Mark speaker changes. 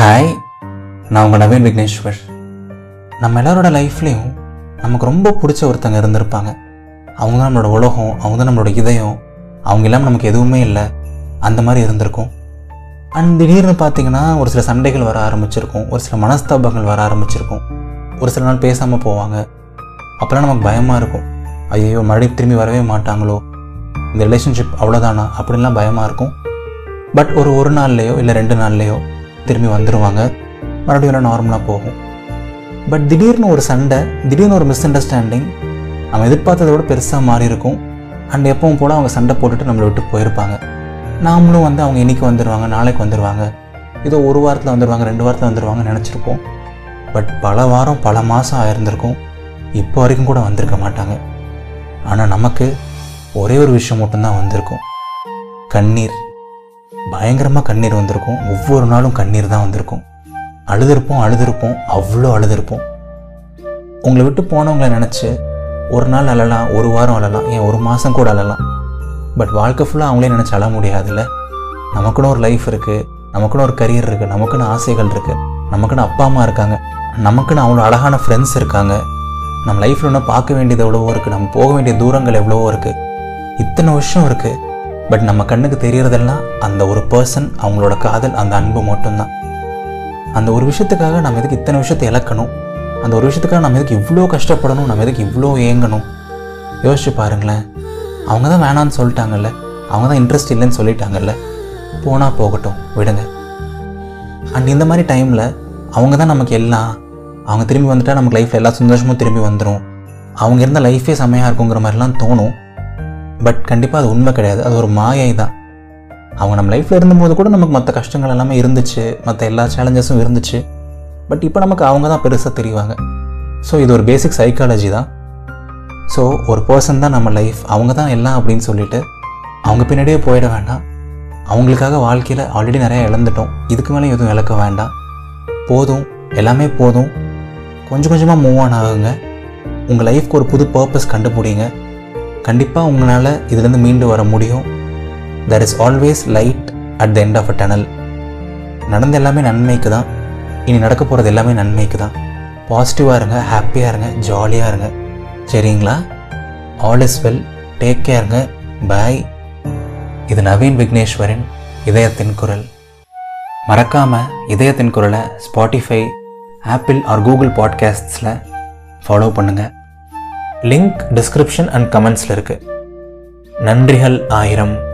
Speaker 1: Hi நான் உங்கள் நவீன் விக்னேஸ்வர். நம்ம எல்லாரோட லைஃப்லேயும் நமக்கு ரொம்ப பிடிச்ச ஒருத்தங்க இருந்திருப்பாங்க. அவங்க தான் நம்மளோட உலகம் அவங்க தான் நம்மளோட இதயம் அவங்க இல்லாமல் நமக்கு எதுவுமே இல்லை. அந்த மாதிரி இருந்திருக்கும். அண்ட் திடீர்னு பார்த்தீங்கன்னா ஒரு சில சண்டைகள் வர ஆரம்பிச்சிருக்கும். ஒரு சில மனஸ்தாபங்கள் வர ஆரம்பிச்சிருக்கும். ஒரு சில நாள் பேசாமல் போவாங்க. அப்போல்லாம் நமக்கு பயமாக இருக்கும். ஐயோ மறுபடியும் திரும்பி வரவே மாட்டாங்களோ? இந்த ரிலேஷன்ஷிப் அவ்வளோதானா அப்படின்லாம் பயமாக இருக்கும். பட் ஒரு ஒரு நாள்லேயோ இல்லை ரெண்டு நாள்லேயோ திரும்பி வந்துடுவாங்க மறுபடியும் எல்லாம் நார்மலாக போகும். பட் திடீர்னு ஒரு சண்டை திடீர்னு ஒரு மிஸ் அண்டர்ஸ்டாண்டிங் நம்ம எதிர்பார்த்ததை விட பெருசாக மாறி இருக்கும். அண்ட் எப்பவும் போல் அவங்க சண்டை போட்டுட்டு நம்மளை விட்டு போயிருப்பாங்க. நாமளும் வந்து அவங்க இன்னைக்கு வந்துடுவாங்க நாளைக்கு வந்துடுவாங்க ஏதோ ஒரு வாரத்தில் வந்துடுவாங்க ரெண்டு வாரத்தில் வந்துடுவாங்கன்னு நினச்சிருப்போம். பட் பல வாரம் பல மாதம் ஆயிருந்திருக்கும். இப்போ வரைக்கும் கூட வந்திருக்க மாட்டாங்க. ஆனால் நமக்கு ஒரே ஒரு விஷயம் மட்டும்தான் வந்திருக்கும். கண்ணீர். பயங்கரமாக கண்ணீர் வந்திருக்கும். ஒவ்வொரு நாளும் கண்ணீர் தான் வந்திருக்கும். அழுதுருப்போம் அழுதுருப்போம் அவ்வளோ அழுதுருப்போம். உங்களை விட்டு போனவங்களை நினச்சி ஒரு நாள் அழலாம் ஒரு வாரம் அழலாம் ஏன் ஒரு மாதம் கூட அழலாம். பட் வாழ்க்கை ஃபுல்லாக அவங்களே நினச்சி அழ முடியாதுல்ல? நமக்குன்னு ஒரு லைஃப் இருக்குது நமக்குன்னு ஒரு கரியர் இருக்குது நமக்குன்னு ஆசைகள் இருக்குது நமக்குன்னு அப்பா அம்மா இருக்காங்க நமக்குன்னு அவ்வளோ அழகான ஃப்ரெண்ட்ஸ் இருக்காங்க. நம்ம லைஃப்பில் இன்னும் பார்க்க வேண்டியது எவ்வளவோ இருக்குது நம்ம போக வேண்டிய தூரங்கள் எவ்வளவோ இருக்குது இத்தனை வருஷம் இருக்குது பட் நம்ம கண்ணுக்கு தெரியறதெல்லாம் அந்த ஒரு பர்சன் அவங்களோட காதல் அந்த அன்பு மட்டும்தான். அந்த ஒரு விஷயத்துக்காக நம்ம எதுக்கு இத்தனை விஷயத்தை இழக்கணும்? அந்த ஒரு விஷயத்துக்காக நம்ம எதுக்கு இவ்வளோ கஷ்டப்படணும்? நம்ம எதுக்கு இவ்வளோ ஏங்கணும்? யோசிச்சு பாருங்களேன். அவங்க தான் வேணான்னு சொல்லிட்டாங்கல்ல? அவங்க தான் இன்ட்ரெஸ்ட் இல்லைன்னு சொல்லிட்டாங்கல்ல? போனால் போகட்டும் விடுங்க. அண்ட் இந்த மாதிரி டைமில் அவங்க தான் நமக்கு எல்லாம் அவங்க திரும்பி வந்துட்டால் நமக்கு லைஃப்பில் எல்லா சந்தோஷமும் திரும்பி வந்துடும் அவங்க இருந்த லைஃபே செம்மையாக இருக்குங்கிற மாதிரிலாம் தோணும். பட் கண்டிப்பாக அது உண்மை கிடையாது. அது ஒரு மாயை தான் அவங்க நம்ம லைஃப்பில் இருந்தபோது கூட நமக்கு மற்ற கஷ்டங்கள் எல்லாமே இருந்துச்சு. மற்ற எல்லா சேலஞ்சஸும் இருந்துச்சு. பட் இப்போ நமக்கு அவங்க தான் பெருசாக தெரிவாங்க. ஸோ இது ஒரு பேசிக் சைக்காலஜி தான். ஸோ ஒரு பர்சன் தான் நம்ம லைஃப் அவங்க தான் எல்லாம் அப்படின்னு சொல்லிட்டு அவங்க பின்னாடியே போயிட வேண்டாம். அவங்களுக்காக வாழ்க்கையில் ஆல்ரெடி நிறையா இழந்துட்டோம். இதுக்கு மேலே எதுவும் இழக்க வேண்டாம். போதும். எல்லாமே போதும். கொஞ்சம் கொஞ்சமாக மூவ் ஆன் ஆகுங்க. உங்கள் லைஃப்க்கு ஒரு புது பர்பஸ் கண்டுபிடிங்க. கண்டிப்பாக உங்களால் இதுலேருந்து மீண்டு வர முடியும். There is always light at the end of a tunnel நடந்த எல்லாமே நன்மைக்கு தான். இனி நடக்க போகிறது எல்லாமே நன்மைக்கு தான். பாசிட்டிவாக இருங்க ஹாப்பியாக இருங்க ஜாலியாக இருங்க. சரிங்களா? ஆல் இஸ் வெல் டேக் கேருங்க பாய் இது நவீன் விக்னேஸ்வரின் இதயத்தின் குரல். மறக்காமல் இதயத்தின் குரலை ஸ்பாட்டிஃபை ஆப்பிள் ஆர் கூகுள் பாட்காஸ்ட்ஸில் ஃபாலோ பண்ணுங்கள் லிங்க் டிஸ்கிரிப்ஷன் அண்ட் கமெண்ட்ஸில் இருக்குது நன்றிகள் ஆயிரம்.